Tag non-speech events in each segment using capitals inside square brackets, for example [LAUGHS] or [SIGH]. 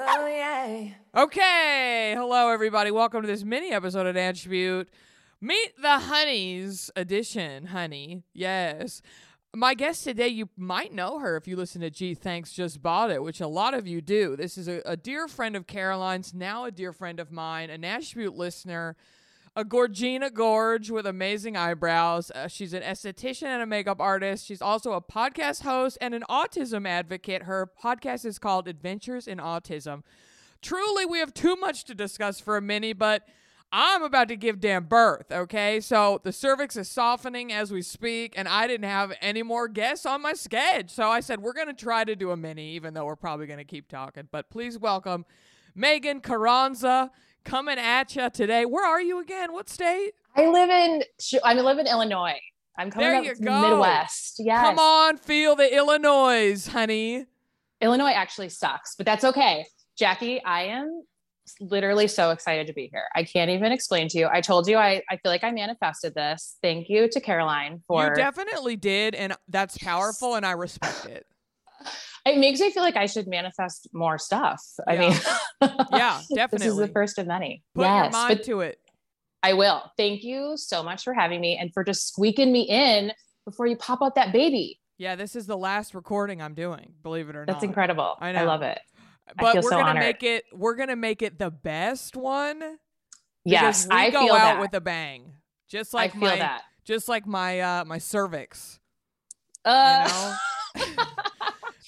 Oh. Okay, hello everybody. Welcome to this mini episode of Natch Beaut. Meet the Honeys edition, honey. Yes. My guest today, you might know her if you listen to Gee Thanks Just Bought It, which a lot of you do. This is a, a dear friend of Caroline's, now a dear friend of mine, a Natch Beaut listener, a Gorgina Gorge with amazing eyebrows. Uh, she's an esthetician and a makeup artist. She's also a podcast host and an autism advocate. Her podcast is called Adventures in Autism. Truly, we have too much to discuss for a mini, but I'm about to give Dan birth, okay? So the cervix is softening as we speak, and I didn't have any more guests on my sketch. So I said, we're going to try to do a mini, even though we're probably going to keep talking. But please welcome Megan Carranza coming at you today. Where are you again? What state? I live in I live in Illinois. I'm coming There up you from go. the Midwest. Yes. Come on, feel the Illinois, honey. Illinois actually sucks, but that's okay. Jackie, I am literally so excited to be here. I can't even explain to you. I told you I, I feel like I manifested this. Thank you to Caroline for You definitely did, and that's powerful, and I respect it. It makes me feel like I should manifest more stuff. I mean [LAUGHS] Yeah, definitely. [LAUGHS] This is the first of many. Put yes. your mind to it. I will. Thank you so much for having me and for just squeaking me in before you pop out that baby. Yeah, this is the last recording I'm doing. Believe it or not. That's incredible. I I, love it. But we're so gonna honored. make it. We're gonna make it the best one. Yes, we I go feel out that. with a bang. Just I like feel my, that. just like my uh my cervix. Uh, [LAUGHS]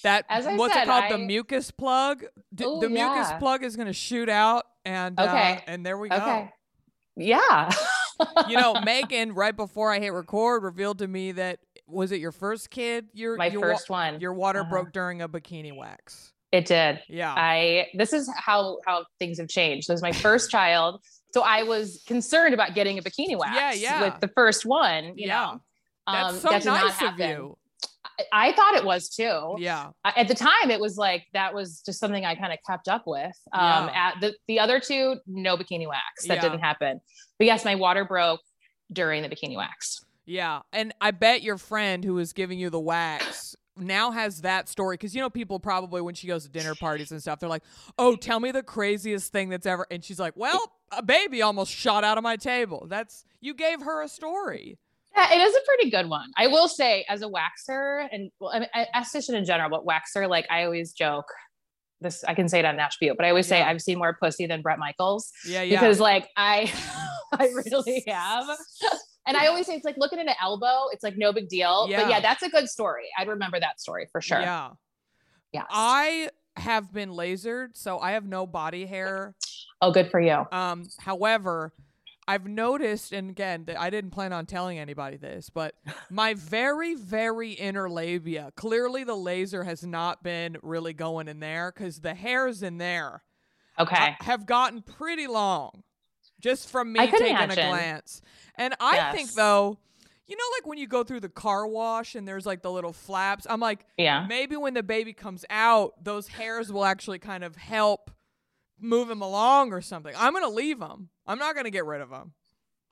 That As I what's said, it called? the mucus plug. D- Ooh, the mucus plug is gonna shoot out, and uh, Okay. and there we go. okay. Yeah. [LAUGHS] You know, Megan, right before I hit record, revealed to me that was it your first kid? Your my your wa- first one. Your water Uh-huh. broke during a bikini wax. It did. Yeah. I this is how how things have changed. It was my first [LAUGHS] child. So I was concerned about getting a bikini wax Yeah, yeah. with the first one, you Yeah. know. That's Um, so that nice of you. I, thought it was too. Yeah. At the time it was like that was just something I kind of kept up with. Um, Yeah. at the the other two, no bikini wax. That Yeah. didn't happen. But yes, my water broke during the bikini wax. Yeah. And I bet your friend who was giving you the wax now has that story because you know people probably when she goes to dinner parties and stuff they're like oh tell me the craziest thing that's ever and she's like well a baby almost shot out of my table that's you gave her a story Yeah, it is a pretty good one. I will say, as a waxer and well, I mean, esthetician in general, but waxer, like I always joke. This I can say it on Natch Beaut, but I always say Yeah. I've seen more pussy than Bret Michaels yeah yeah because, like, I, [LAUGHS] I really have. And I always say it's like looking at an elbow. It's like no big deal. Yeah. But yeah, that's a good story. I'd remember that story for sure. yeah Yeah. i have been lasered so i have no body hair oh, good for you. Um, however, I've noticed, and again, th- I didn't plan on telling anybody this, but [LAUGHS] my very, very inner labia, clearly the laser has not been really going in there because the hairs in there Okay. have gotten pretty long just from me taking a glance. And I think, though, you know, like when you go through the car wash and there's like the little flaps, I'm like, yeah. maybe when the baby comes out, those hairs will actually kind of help move him along or something. I'm going to leave them. I'm not going to get rid of them.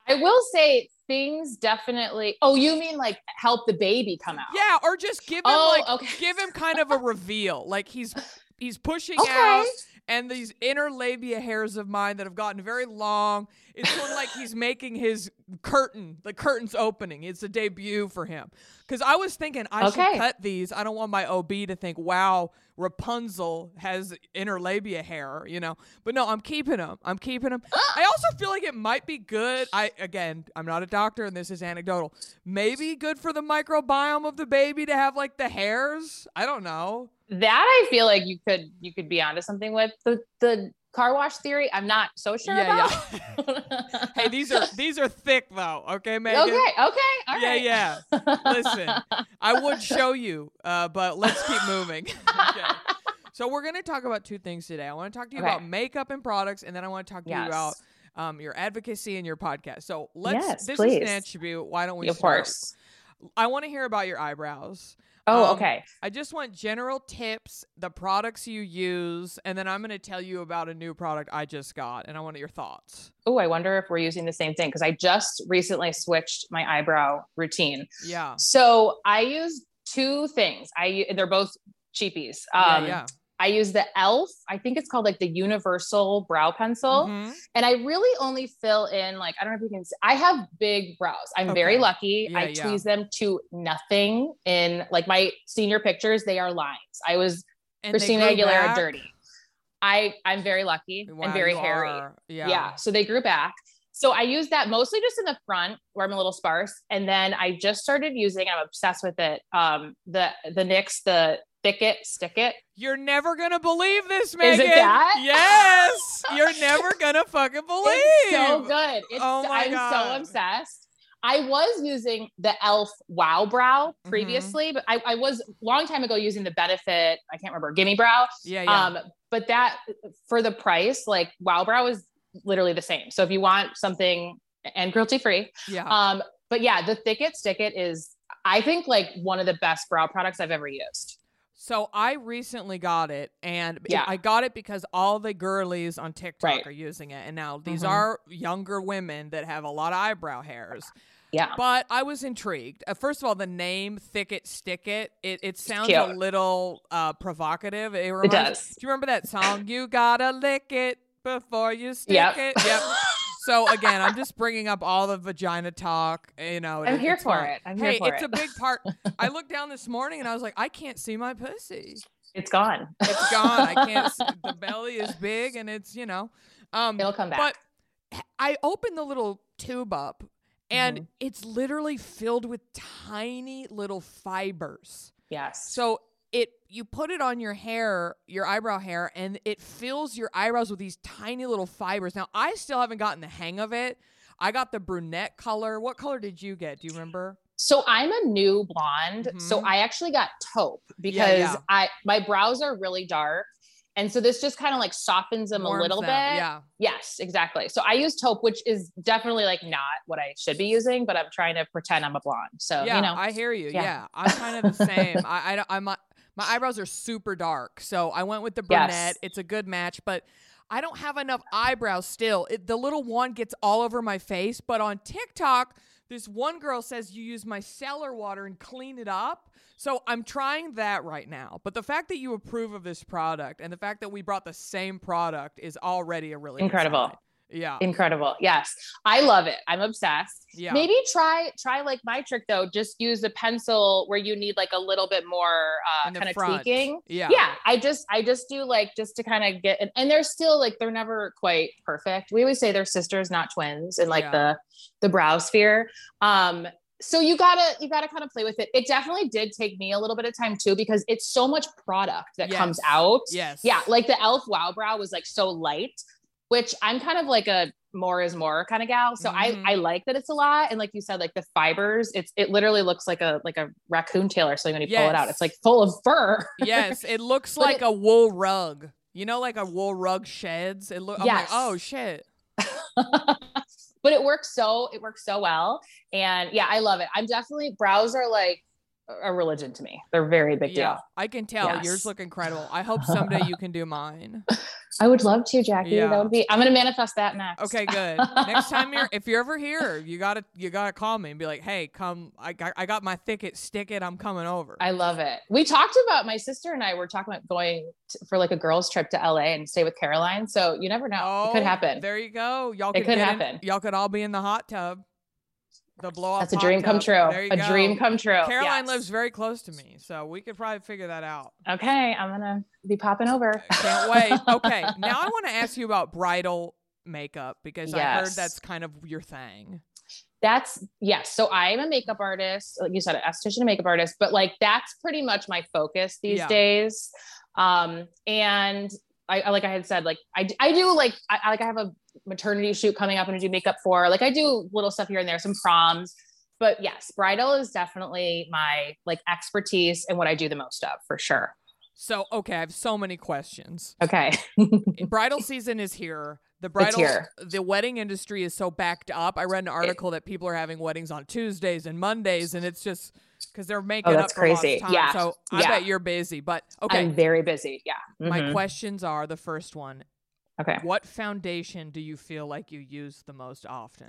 I will say things definitely. Oh, you mean like help the baby come out? Yeah, or just give him Oh, like okay. give him kind of a reveal. Like he's he's pushing Okay. out and these inner labia hairs of mine that have gotten very long. It's sort of like he's making his curtain, the curtain's opening. It's a debut for him. Because I was thinking I should cut these. I don't want my OB to think, wow, Rapunzel has interlabia hair, you know. But no, I'm keeping them. I'm keeping them. [GASPS] I also feel like it might be good. I again, I'm not a doctor and this is anecdotal. Maybe good for the microbiome of the baby to have like the hairs. I don't know. That I feel like you could you could be onto something with the the car wash theory. I'm not so sure Yeah, about. [LAUGHS] Hey, these are these are thick though. Okay, Megan. okay. Okay. All Yeah, right. yeah. Listen, [LAUGHS] I would show you, uh, but let's keep moving. [LAUGHS] okay. So we're gonna talk about two things today. I want to talk to you Okay. about makeup and products, and then I want to talk to you about um, your advocacy and your podcast. So let's. Yes, this is an Natch Beaut. Why don't we? of start? course. I want to hear about your eyebrows. Oh, Um, okay. I just want general tips, the products you use, and then I'm gonna tell you about a new product I just got, and I want your thoughts. Oh, I wonder if we're using the same thing because I just recently switched my eyebrow routine. Yeah. So I use two things. I they're both cheapies. Um, yeah. Yeah. I use the Elf. I think it's called like the Universal Brow Pencil, Mhm. and I really only fill in like I don't know if you can. See, I have big brows. I'm very lucky. Yeah, I yeah. tweeze them to nothing. In like my senior pictures, they are lines. I was And Christina Aguilera back? dirty. I I'm very lucky Wow, and very hairy. are. Yeah. Yeah. So they grew back. So I use that mostly just in the front where I'm a little sparse. And then I just started using, I'm obsessed with it. Um, the the NYX, the thick it, stick it. You're never gonna believe this, Megan. Is it that? Yes. [LAUGHS] You're never gonna fucking believe. It's so good. It's, Oh my I'm God. so obsessed. I was using the Elf Wow Brow Mm-hmm. previously, but I, I was a long time ago using the Benefit. I can't remember Gimme Brow. Yeah, yeah. Um, but that for the price, like Wow Brow is literally the same. So if you want something and cruelty free, yeah. Um, but yeah, the Thick It Stick It is, I think, like one of the best brow products I've ever used. So I recently got it, and Yeah. I got it because all the girlies on TikTok Right. are using it, and now these Mhm. are younger women that have a lot of eyebrow hairs. Yeah. But I was intrigued. Uh, first of all, the name "Thick It Stick It" it, it sounds a little uh, provocative. It, It does. Do you remember that song? you gotta lick it before you stick Yep. it. Yep. [LAUGHS] So again, I'm just bringing up all the vagina talk. You know, I'm it- here for fine. it. I'm here hey, it's it. a big part. I [LAUGHS] looked down this morning and I was like, I can't see my pussy. It's gone. It's gone. I can't. See. [LAUGHS] The belly is big and it's you know. Um, It'll come back. but I opened the little tube up and Mhm. it's literally filled with tiny little fibers. yes. So you put it on your hair, your eyebrow hair, and it fills your eyebrows with these tiny little fibers. Now I still haven't gotten the hang of it. I got the brunette color. What color did you get? Do you remember? So I'm a new blonde. So Mhm. I actually got taupe because yeah. I my brows are really dark. And so this just kind of like softens them a little them, bit. Yeah. Yes, exactly. So I use taupe, which is definitely like not what I should be using, but I'm trying to pretend I'm a blonde. So yeah, you know, I hear you. Yeah, Yeah. I'm kind of the same. [LAUGHS] I, I I'm not- my eyebrows are super dark, so I went with the brunette. Yes. It's a good match, but I don't have enough eyebrows still. It, the little one gets all over my face, but on TikTok, this one girl says you use micellar water and clean it up. So I'm trying that right now. But the fact that you approve of this product and the fact that we brought the same product is already a really good Incredible. Yeah. incredible. Yes. I love it. I'm obsessed. Yeah. Maybe try try like my trick though. Just use a pencil where you need like a little bit more uh kind of tweaking. Yeah. Yeah, I just I just do like just to kind of get and, and they're still like they're never quite perfect. We always say they're sisters, not twins, in like Yeah. the the brow sphere. Um so you gotta you gotta kind of play with it. It definitely did take me a little bit of time too because it's so much product that comes out. Yes. Yeah, like the Elf Wow Brow was like so light, which I'm kind of like a more is more kind of gal. So Mhm. I I like that it's a lot. And like you said, like the fibers, it's it literally looks like a like a raccoon tail or something when you pull it out. It's like full of fur. yes, it looks [LAUGHS] like it- a wool rug. You know, like a wool rug sheds. It looks I'm like, Yes. oh shit. [LAUGHS] but it works so it works so well. And yeah, I love it. I'm definitely brows are like a religion to me. They're very big yeah, deal. I can tell yours look incredible. I hope someday you can do mine. [LAUGHS] I would love to, Jackie. Yeah. That would be I'm gonna manifest that next. Okay, good. Next time you're, if you're ever here, you gotta, you gotta call me and be like, hey, come. I got, I got my thick it, stick it. I'm coming over. I love it. We talked about my sister and I were talking about going for like a girls' trip to LA and stay with Caroline. So you never know. it could oh, happen. Oh, There you go. Y'all It could, could get in- happen. y'all could all be in the hot tub. The blow up. That's a dream come true. A go. dream come true. Caroline Yes. lives very close to me, so we could probably figure that out. Okay, I'm gonna be popping over. Can't wait. [LAUGHS] Okay, now I want to ask you about bridal makeup because I heard that's kind of your thing. That's yes. So I am a makeup artist, like you said, an esthetician and makeup artist, but like that's pretty much my focus these Yeah. days. Um, and I like I had said, like I, I do like I like I have a maternity shoot coming up and I do makeup for. Like I do little stuff here and there, some proms. But yes, bridal is definitely my like expertise and what I do the most of for sure. So, okay, I have so many questions. Okay. [LAUGHS] bridal season is here. The bridal, the wedding industry is so backed up. I read an article that people are having weddings on Tuesdays and Mondays, and it's just because they're making Oh, that's up crazy. time. Yeah. So I Yeah. bet you're busy. But okay, I'm very busy. Yeah. my Mhm. questions are the first one: okay. What foundation do you feel like you use the most often?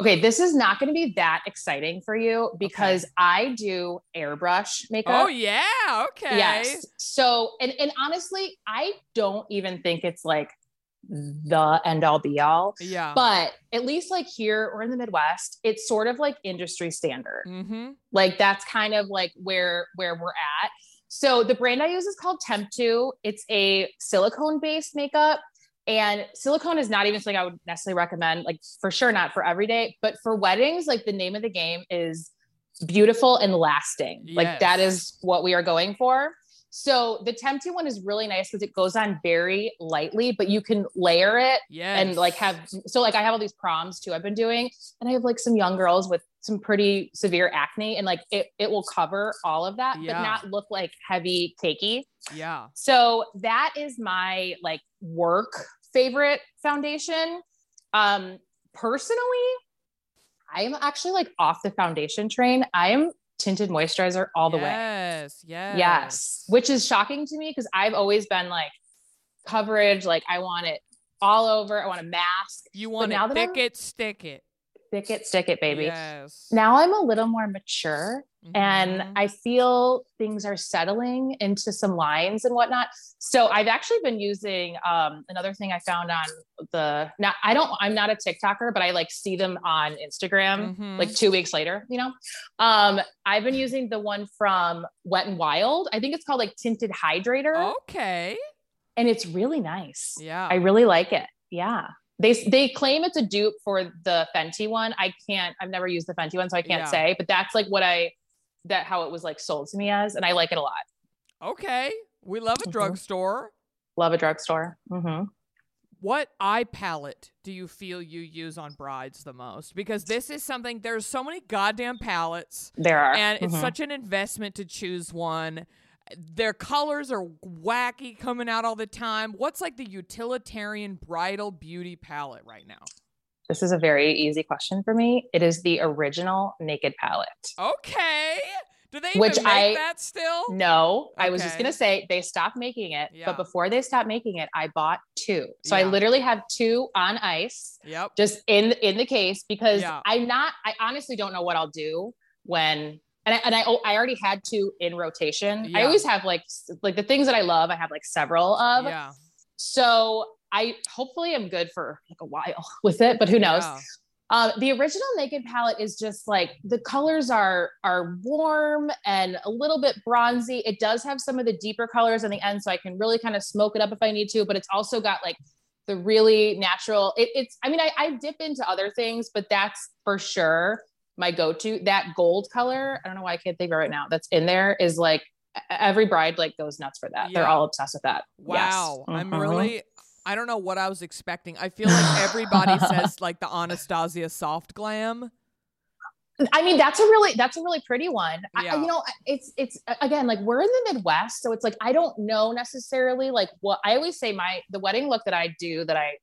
Okay, this is not going to be that exciting for you because I do airbrush makeup. Oh yeah, okay. Yes. So, and and honestly, I don't even think it's like the end all be all, Yeah. but at least like here or in the Midwest, it's sort of like industry standard. mm-hmm. Like that's kind of like where where we're at. So the brand I use is called Temptu. It's a silicone based makeup. And silicone is not even something I would necessarily recommend, like for sure not for every day, but for weddings, like the name of the game is beautiful and lasting. Like that is what we are going for. So the Temptu one is really nice because it goes on very lightly, but you can layer it Yes. and like have so like I have all these proms too I've been doing and I have like some young girls with some pretty severe acne and like it it will cover all of that Yeah. but not look like heavy cakey. Yeah. So that is my like work favorite foundation. Um personally I am actually like off the foundation train. I am tinted moisturizer all the way. Yes. Yes. Yes, which is shocking to me because I've always been like coverage, like I want it all over. I want a mask, You want now it that thick I'm- it, stick it. Thick it, stick it, baby. Yes. Now I'm a little more mature and Mhm. I feel things are settling into some lines and whatnot. So I've actually been using um, another thing I found on the now I don't I'm not a TikToker, but I like see them on Instagram Mhm. like two weeks later, you know. Um, I've been using the one from Wet and Wild. I think it's called like tinted hydrator. okay. and it's really nice. Yeah. I really like it. Yeah. They they claim it's a dupe for the Fenty one. I can't I've never used the Fenty one so I can't Yeah. say, but that's like what I that how it was like sold to me as and I like it a lot. okay. We love a Mhm. drugstore. Love a drugstore. Mhm. What eye palette do you feel you use on brides the most? Because this is something, there's so many goddamn palettes, There are. and it's Mhm. such an investment to choose one. Their colors are wacky coming out all the time. What's like the utilitarian bridal beauty palette right now? This is a very easy question for me. It is the original Naked palette. Okay. Do they Which I- that still? No, I was just gonna say they stopped making it, Yeah. but before they stopped making it, I bought two. So I literally have two on ice. Yep. just in in the case because Yeah. I'm not I honestly don't know what I'll do when and I, and I, oh, I already had two in rotation. Yeah. I always have like like the things that I love. I have like several of. yeah. So I hopefully am good for like a while [LAUGHS] with it, but who knows? Yeah. Um, the original Naked palette is just like the colors are are warm and a little bit bronzy. It does have some of the deeper colors on the end, so I can really kind of smoke it up if I need to. But it's also got like the really natural. It, it's I mean I, I dip into other things, but that's for sure my go-to. That gold color, I don't know why I can't think of it right now. That's in there is like every bride like goes nuts for that. They're all obsessed with that. Yes. Wow. I'm Mhm. really I don't know what I was expecting. I feel like everybody says [LAUGHS] like the Anastasia soft glam. I mean, that's a really that's a really pretty one. Yeah. I, you know, it's it's again like we're in the Midwest, so it's like I don't know necessarily like what I always say. My the wedding look that I do that I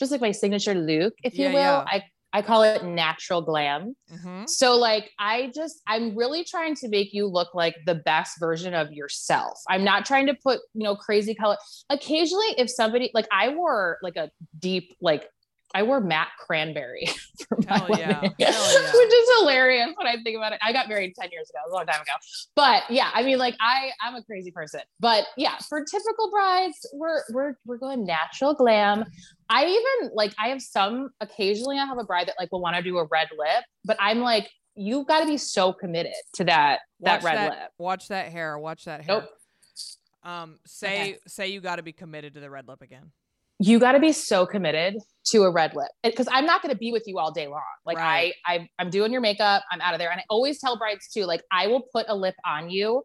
just like my signature look, if you will. yeah. I I call it natural glam. hmm So like I just I'm really trying to make you look like the best version of yourself. I'm not trying to put, you know, crazy color. Occasionally if somebody like I wore like a deep like I wore matte cranberry [LAUGHS] for my Hell yeah. wedding, [LAUGHS] yeah. which is hilarious when I think about it. I got married 10 years ago, a long time ago. But yeah, I mean, like I, I'm a crazy person. But yeah, for typical brides, we're we're we're going natural glam. I even like I have some occasionally I have a bride that like will want to do a red lip, but I'm like, you've got to be so committed to that that Watch red that, lip. Watch that hair. Watch that hair. Nope. Um, say say you got to be committed to the red lip again. You got to be so committed to a red lip because I'm not going to be with you all day long. Like Right. I, I, I'm doing your makeup. I'm out of there. And I always tell brides too, like I will put a lip on you,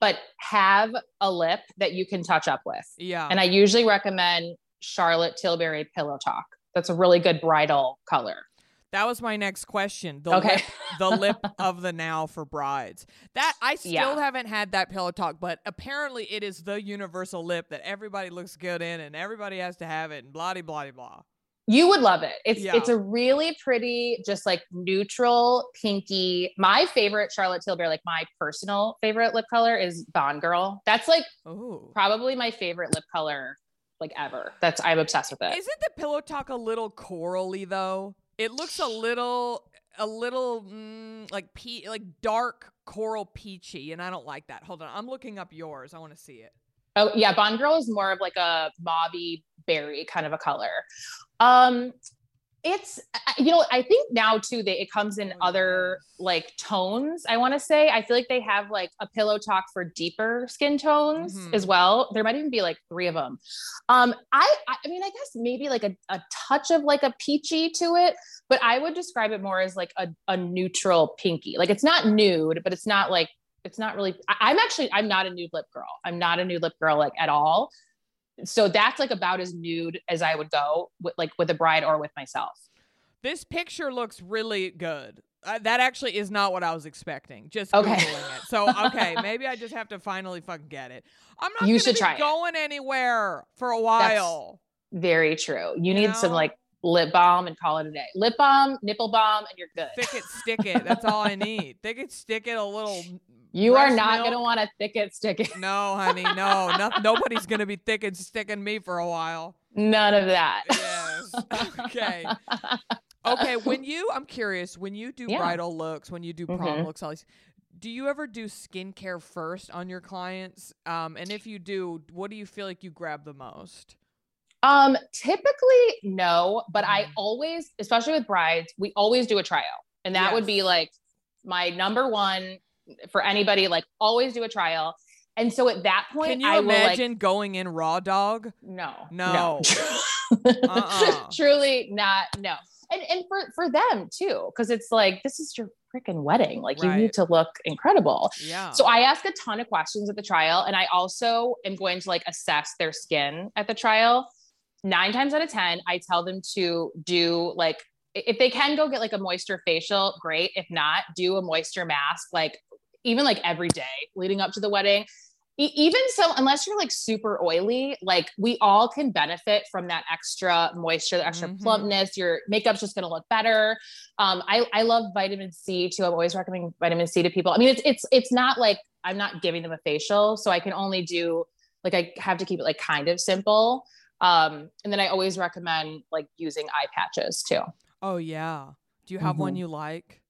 but have a lip that you can touch up with. Yeah. And I usually recommend Charlotte Tilbury Pillow Talk. That's a really good bridal color. That was my next question. The Okay. lip, the lip [LAUGHS] of the now for brides. That I still Yeah. haven't had that pillow talk, but apparently it is the universal lip that everybody looks good in, and everybody has to have it, and blah blah blah blah. You would love it. It's Yeah. it's a really pretty, just like neutral pinky. My favorite Charlotte Tilbury, like my personal favorite lip color is Bond Girl. That's like Ooh. probably my favorite lip color like ever. That's I'm obsessed with it. Isn't the pillow talk a little corally though? It looks a little, a little mm, like pe- like dark coral peachy, and I don't like that. Hold on, I'm looking up yours. I want to see it. Oh yeah, Bond Girl is more of like a mauvey berry kind of a color. Um it's you know I think now too that it comes in Oh, other like tones. I want to say I feel like they have like a pillow talk for deeper skin tones Mhm. as well. There might even be like three of them. Um I I I mean I guess maybe like a, a touch of like a peachy to it, but I would describe it more as like a, a neutral pinky. Like it's not nude, but it's not like it's not really I, i'm actually i'm not a nude lip girl i'm not a nude lip girl like at all so that's like about as nude as i would go with like with a bride or with myself This picture looks really good. Uh, that actually is not what I was expecting. Just Okay. googling it. So [LAUGHS] okay, maybe I just have to finally fucking get it. I'm not. You should try it. going anywhere for a while. very true you You need some like lip balm and call it a day lip balm nipple balm and you're good Thick it, stick it. That's all I [LAUGHS] need. Thick it, stick it. A little. You are not going to want to thick it stick it No, honey, no, no. [LAUGHS] Nobody's gonna be thicket sticking me for a while. none of that Yes. Okay. Okay. When you, I'm curious. When you do Yeah. bridal looks, when you do prom Mhm. looks, all these, do you ever do skincare first on your clients? Um, and if you do, what do you feel like you grab the most? Um, typically no, but I Mhm. always, especially with brides, we always do a trial. And that would be like my number one for anybody, like always do a trial. And so at that point, Can you I will like imagine going in raw dog? no, No. [LAUGHS] Uh-uh. [LAUGHS] truly not no. And and for for them too, because it's like this is your freaking wedding. Like you need to look incredible. Yeah. So I ask a ton of questions at the trial, and I also am going to like assess their skin at the trial. Nine times out of 10, I tell them to do like, if they can go get like a moisture facial, great. If not, do a moisture mask, like even like every day leading up to the wedding. Even so, unless you're like super oily, like we all can benefit from that extra moisture, the extra Mhm. plumpness. Your makeup's just going to look better. Um, I, I love vitamin C too. I'm always recommending vitamin C to people. I mean, it's it's it's not like I'm not giving them a facial, so I can only do like I have to keep it like kind of simple. Um, and then I always recommend like using eye patches too. oh yeah. Do you have one Mhm. you like?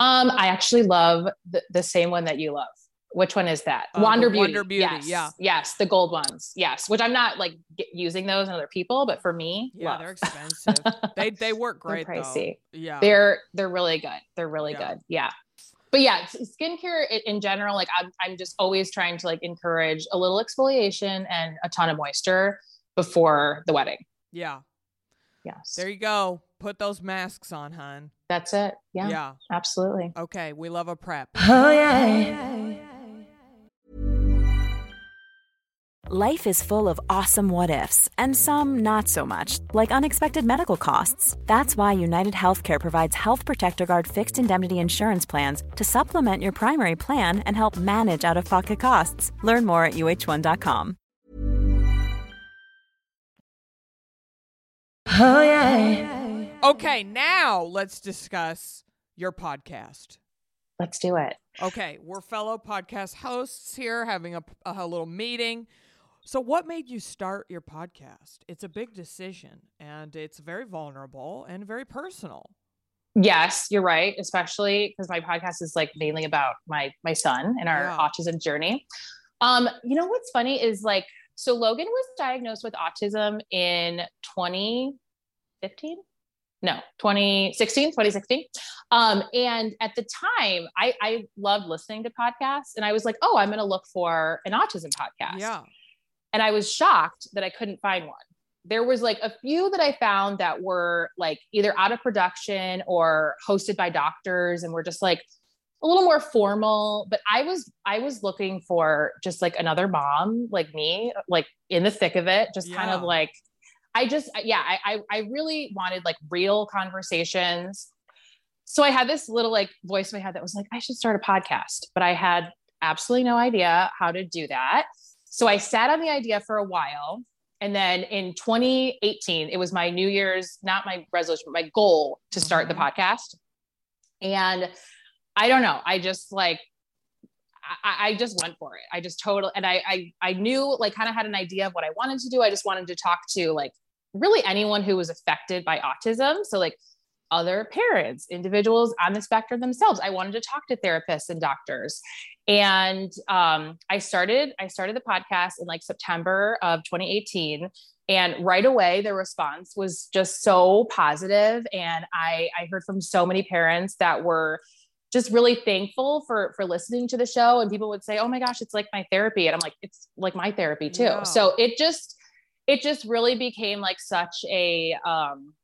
Um, I actually love the, the same one that you love. Which one is that? Uh, the Wander Beauty. Wander Beauty, Yes. yeah. Yes, the gold ones. Yes, which I'm not like get, using those on other people, but for me, Yeah, love. they're expensive. [LAUGHS] they they work They're great though. Yeah. they're they're really good they're really Yeah. good yeah but yeah skincare in general like I'm, I'm just always trying to like encourage a little exfoliation and a ton of moisture before the wedding yeah. yes There you go. Put those masks on, hun. That's it yeah, yeah. absolutely Okay, we love a prep. Oh, oh, yeah. Life is full of awesome what ifs, and some not so much, like unexpected medical costs. That's why United Healthcare provides Health Protector Guard fixed indemnity insurance plans to supplement your primary plan and help manage out of pocket costs. Learn more at uh1.com. Okay, now let's discuss your podcast. let's do it Okay, we're fellow podcast hosts here having a, a little meeting. So, what made you start your podcast? It's a big decision and it's very vulnerable and very personal. Yes, you're right, especially because my podcast is like mainly about my my son and our Yeah. autism journey. Um, you know what's funny is like so Logan was diagnosed with autism in 2015? No, 2016, 2016. Um, and at the time, I, I loved listening to podcasts and I was like, oh, I'm going to look for an autism podcast. Yeah. And I was shocked that I couldn't find one. There was like a few that I found that were like either out of production or hosted by doctors and were just like a little more formal. But I was I was looking for just like another mom like me, like in the thick of it, just kind of like I just yeah, I, I I really wanted like real conversations. So I had this little like voice in my head that was like, I should start a podcast, but I had absolutely no idea how to do that. So I sat on the idea for a while. And then in 2018, it was my New Year's, not my resolution, but my goal to start the Mhm. podcast. And I don't know, I just like, I, I just went for it. I just totally, and I, I, I knew like kind of had an idea of what I wanted to do. I just wanted to talk to like really anyone who was affected by autism. So like other parents, individuals on the spectrum themselves. I wanted to talk to therapists and doctors. And um, I started, I started the podcast in like September of 2018. And right away, the response was just so positive. And I, I heard from so many parents that were just really thankful for for listening to the show and people would say oh my gosh it's like my therapy and i'm like it's like my therapy too Yeah. so it just it just really became like such a um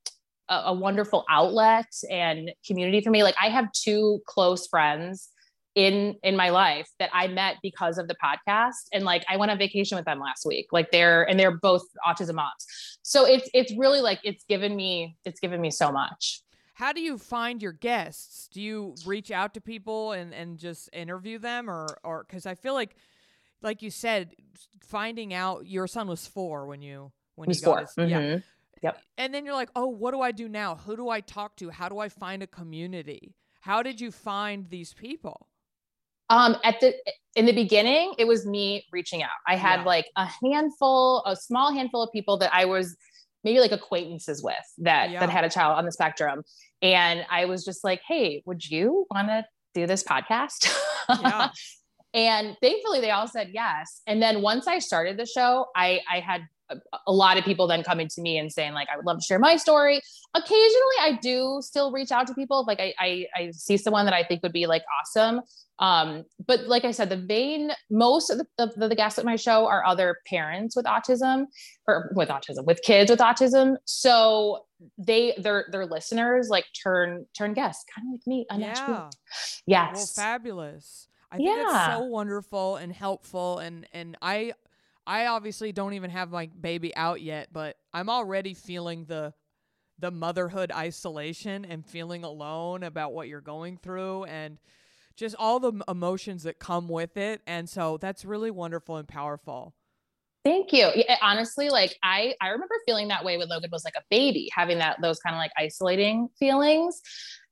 a, a wonderful outlet and community for me. Like i have two close friends in in my life that i met because of the podcast. And like i went on vacation with them last week. Like they're and they're both autism moms. So it's it's really like it's given me it's given me so much. How do you find your guests? Do you reach out to people and, and just interview them or or cuz I feel like like you said finding out your son was 4 when you when he got four his, yeah. Mhm. And then you're like, "Oh, what do I do now? Who do I talk to? How do I find a community?" How did you find these people? Um, at the in the beginning, it was me reaching out. I had Yeah. like a handful, a small handful of people that I was maybe like acquaintances with that Yeah. that had a child on the spectrum, and I was just like, "Hey, would you want to do this podcast?" Yeah. [LAUGHS] and thankfully, they all said yes. And then once I started the show, I I had a, a lot of people then coming to me and saying like, "I would love to share my story." Occasionally, I do still reach out to people. Like I I, I see someone that I think would be like awesome um but like i said the vein most of the, the, the guests at my show are other parents with autism or with autism with kids with autism so they their their listeners like turn turn guests kind of like me Natch yeah. yes Well, fabulous. I think it's Yeah. so wonderful and helpful and and I I obviously don't even have my baby out yet, but I'm already feeling the the motherhood isolation and feeling alone about what you're going through and just all the emotions that come with it. And so that's really wonderful and powerful. Thank you. Yeah, honestly, like I, I remember feeling that way when Logan was like a baby, having that those kind of like isolating feelings.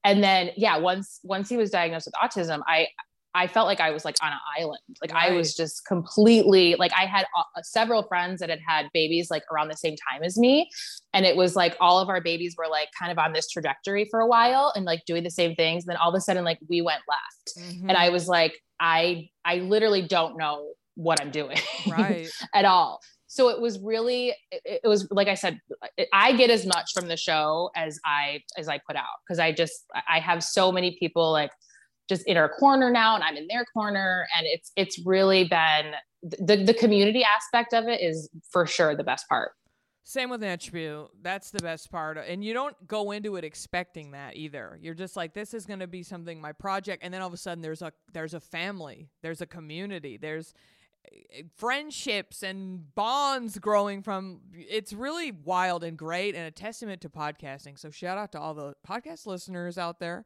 And then, yeah, once once he was diagnosed with autism, I I felt like I was like on an island. Like I was just completely like I had uh, several friends that had had babies like around the same time as me, and it was like all of our babies were like kind of on this trajectory for a while and like doing the same things. And then all of a sudden, like we went left, and I was like, I I literally don't know what I'm doing. right. [LAUGHS] at all. So it was really, it, it was like I said, I get as much from the show as I as I put out because I just I have so many people like just in our corner now, and I'm in their corner, and it's it's really been the the community aspect of it is for sure the best part. Same with Natch Beaut. That's the best part. And you don't go into it expecting that either. You're just like, this is gonna be something my project, and then all of a sudden there's a there's a family, there's a community, there's eh, friendships and bonds growing from it's really wild and great and a testament to podcasting. So shout out to all the podcast listeners out there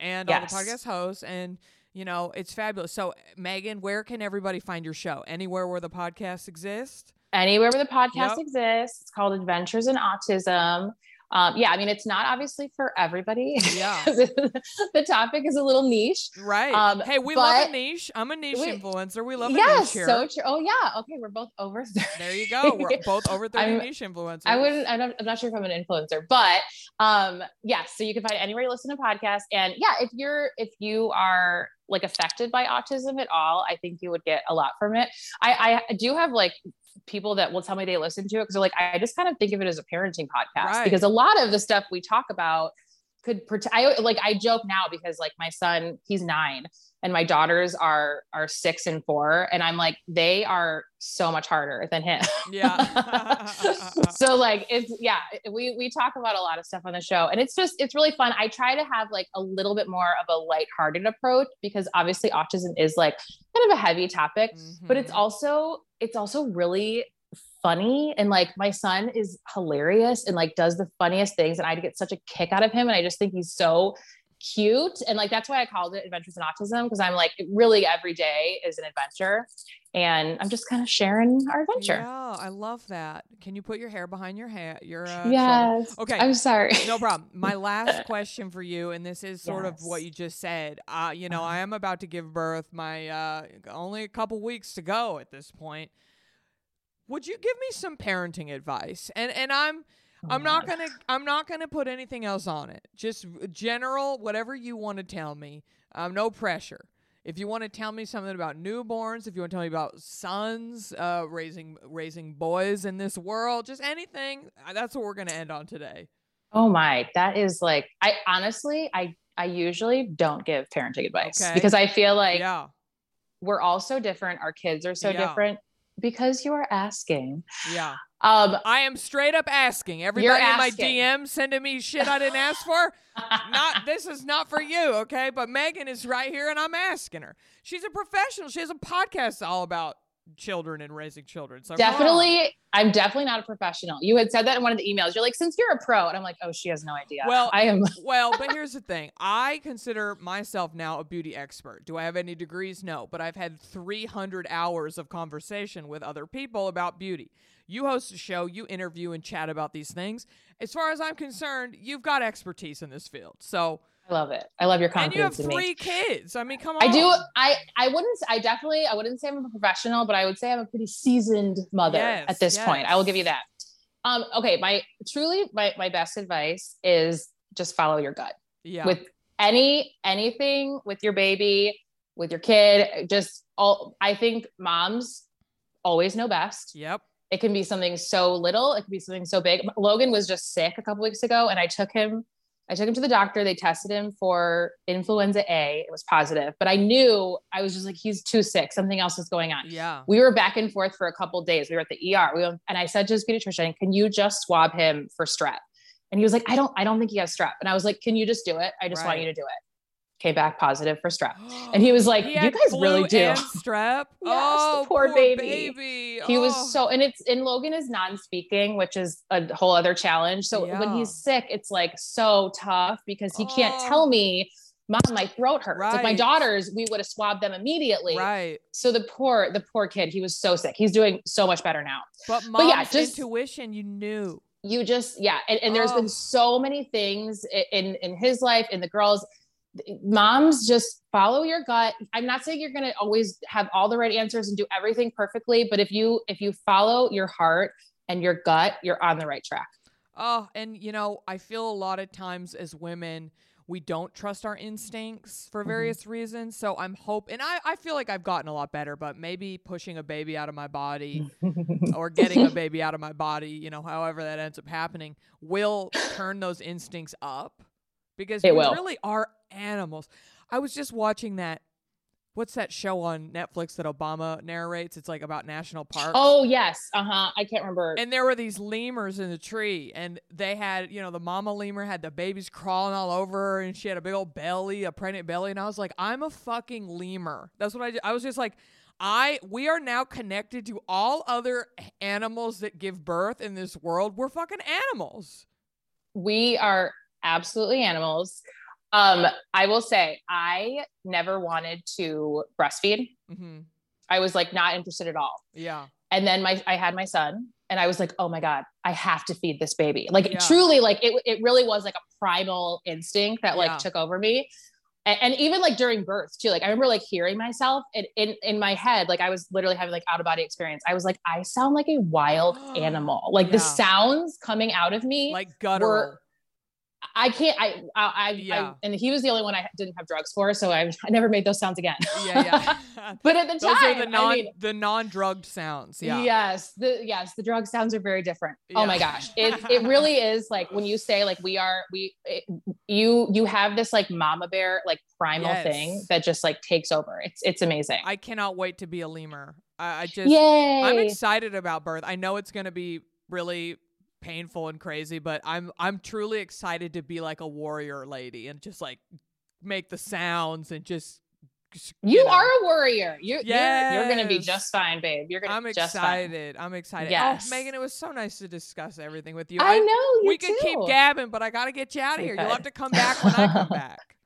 and Yes. all the podcast hosts and you know, it's fabulous. So Megan, where can everybody find your show? Anywhere where the podcast exists? Anywhere where the podcast Yep. exists, it's called Adventures in Autism. Um, yeah, I mean, it's not obviously for everybody. Yeah. [LAUGHS] the topic is a little niche. Right. Um, hey, we love a niche. I'm a niche We- influencer. We love a yes, niche here. so true. Oh yeah. Okay, we're both over. 30. [LAUGHS] there you go. We're both over 30 I'm- niche influencers. I wouldn't. I'm not, I'm not sure if I'm an influencer, but um, yes. So you can find anywhere you listen to podcasts, and yeah, if you're if you are like affected by autism at all, I think you would get a lot from it. I I do have like people that will tell me they listen to it because they're like, I just kind of think of it as a parenting podcast Right. because a lot of the stuff we talk about could protect. I like I joke now because like my son, he's nine, and my daughters are are six and four, and I'm like, they are so much harder than him. Yeah. [LAUGHS] so like it's yeah we we talk about a lot of stuff on the show and it's just it's really fun i try to have like a little bit more of a lighthearted approach because obviously autism is like kind of a heavy topic but it's Mhm. also it's also really funny and like my son is hilarious and like does the funniest things and i get such a kick out of him and i just think he's so cute and like that's why i called it adventures in autism because i'm like really every day is an adventure and i'm just kind of sharing our adventure Yeah, I love that. Can you put your hair behind your hair? Your uh, shoulder? yes Okay. i'm sorry no [LAUGHS] problem. My last question for you, and this is sort of what you just said. Uh, you know, Uh-huh. I am about to give birth. My uh, only a couple weeks to go at this point. Would you give me some parenting advice? And and I'm I'm not gonna I'm not gonna put anything else on it. Just general, whatever you want to tell me. Um, no pressure. If you want to tell me something about newborns, if you want to tell me about sons, uh, raising raising boys in this world, just anything. uh, That's what we're gonna end on today. Oh my, that is like I honestly I I usually don't give parenting advice Okay. because I feel like yeah, we're all so different. Our kids are so Yeah. different because you are asking. yeah. Um I am straight up asking everybody in my asking. DM sending me shit I didn't ask for. not this is not for you, okay? But Megan is right here and I'm asking her. She's a professional. She has a podcast all about children and raising children. So definitely I'm definitely not a professional. You had said that in one of the emails. You're like, since you're a pro, and I'm like, oh, she has no idea. Well, I am [LAUGHS] well, but here's the thing. I consider myself now a beauty expert. Do I have any degrees? No, but I've had 300 hours of conversation with other people about beauty. You host a show, you interview and chat about these things. As far as I'm concerned, you've got expertise in this field. So, I love it. I love your confidence. and you have three kids. I mean, come on. I do. I I wouldn't. I definitely. I wouldn't say I'm a professional, but I would say I'm a pretty seasoned mother Yes, at this point. I will give you that. Um. Okay. My truly my my best advice is just follow your gut Yeah. with any anything with your baby, with your kid. Just all. I think moms always know best. yep. It can be something so little. It can be something so big. Logan was just sick a couple weeks ago, and I took him. I took him to the doctor. They tested him for influenza A. It was positive, but I knew I was just like, he's too sick. Something else is going on. Yeah. We were back and forth for a couple days. We were at the ER. We went, and I said to his pediatrician, "Can you just swab him for strep?" And he was like, "I don't. I don't think he has strep." And I was like, "Can you just do it? I just want you to do it." Came back positive for strep. And he [GASPS] was like, He "You guys really do." Strep. [LAUGHS] the oh, poor baby. baby. he Oh. was so and it's and logan is non-speaking which is a whole other challenge so when he's sick it's like so tough because he can't Oh. tell me mom my throat hurts like my daughters we would have swabbed them immediately right. so the poor the poor kid he was so sick he's doing so much better now But mom's yeah, just- intuition, you knew. you just yeah and, and there's Oh. been so many things in in his life in the girls moms just follow your gut i'm not saying you're going to always have all the right answers and do everything perfectly but if you if you follow your heart and your gut you're on the right track Oh, and you know, I feel a lot of times as women, we don't trust our instincts for Mhm. various reasons. So I'm hope and I, I feel like I've gotten a lot better, but maybe pushing a baby out of my body [LAUGHS] or getting a baby out of my body, you know, however that ends up happening, will turn those instincts up because It we will. really are animals. I was just watching that. What's that show on Netflix that Obama narrates? It's like about national parks. oh yes uh-huh i can't remember And there were these lemurs in the tree, and they had, you know, the mama lemur had the babies crawling all over her, and she had a big old belly, a pregnant belly. And I was like, I'm a fucking lemur. That's what I did. I was just like, I, we are now connected to all other animals that give birth in this world. We're fucking animals. we are absolutely animals um i will say i never wanted to breastfeed hmm i was like not interested at all Yeah. and then my I had my son and I was like, oh my God, I have to feed this baby. Like Yeah. truly, like it, it really was like a primal instinct that like Yeah. took over me. And, and even like during birth too, like I remember like hearing myself in, in, in my head, like I was literally having like out of body experience. I was like, I sound like a wild [GASPS] animal. Like the sounds coming out of me. Like guttural. I can't, I, I, I, Yeah. I, and he was the only one I didn't have drugs for. So I, I never made those sounds again. yeah, yeah. [LAUGHS] but at the Those time, the non I mean, the non drugged sounds. Yeah. Yes, the yes, the drug sounds are very different. Oh my gosh, it it [LAUGHS] really is like when you say like we are we it, you you have this like mama bear like primal Yes. thing that just like takes over. It's it's amazing. I cannot wait to be a lemur. I, I just Yay! I'm excited about birth. I know it's gonna be really painful and crazy, but I'm I'm truly excited to be like a warrior lady and just like make the sounds and just. just, you know. are a warrior. You're you're, you're gonna be just fine, babe. You're gonna I'm be just fine. excited. I'm excited. Oh, yes. Oh, Megan, it was so nice to discuss everything with you. I know you we could keep gabbing, but I gotta get you out of here. You'll have to come back when I come [LAUGHS] back.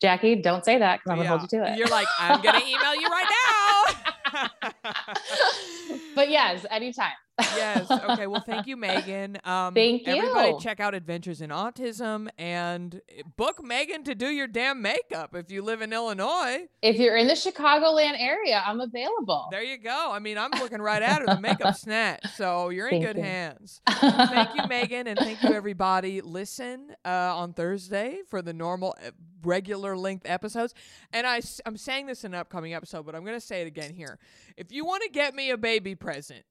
Jackie, don't say that because I'm gonna hold you to it. You're like, I'm gonna email you right now. [LAUGHS] [LAUGHS] but yes, anytime. Yes. Okay. Well, thank you, [LAUGHS] Megan. Um, Thank Everybody, check out Adventures in Autism and book Megan to do your damn makeup if you live in Illinois. If you're in the Chicagoland area, I'm available. There you go. I mean, I'm looking right at her, the makeup [LAUGHS] snatch. So you're in Thank good you. hands. [LAUGHS] thank you, Megan, and thank you, everybody. Listen uh, on Thursday for the normal, uh, regular length episodes. And I, I, am saying this in an upcoming episode, but I'm going to say it again here. If you want to get me a baby present,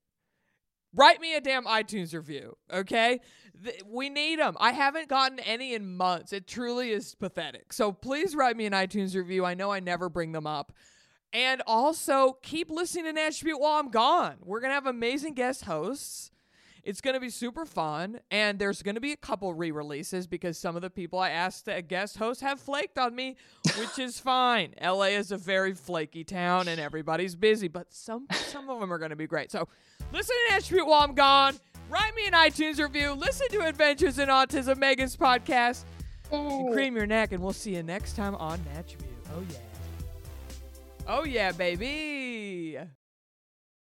write me a damn iTunes review, okay? Th- we need them. I haven't gotten any in months. It truly is pathetic. So please write me an iTunes review. I know I never bring them up. And also keep listening to Natch Beaut while I'm gone. We're going to have amazing guest hosts. It's going to be super fun. And there's going to be a couple re releases because some of the people I asked to guest host have flaked on me, which is [LAUGHS] fine. LA is a very flaky town and everybody's busy, but some, some of them are going to be great. So listen to Beaut while I'm gone. Write me an iTunes review. Listen to Adventures in Autism, Megan's podcast. Cream your neck, and we'll see you next time on Natch Beaut. Oh, yeah. Oh, yeah, baby.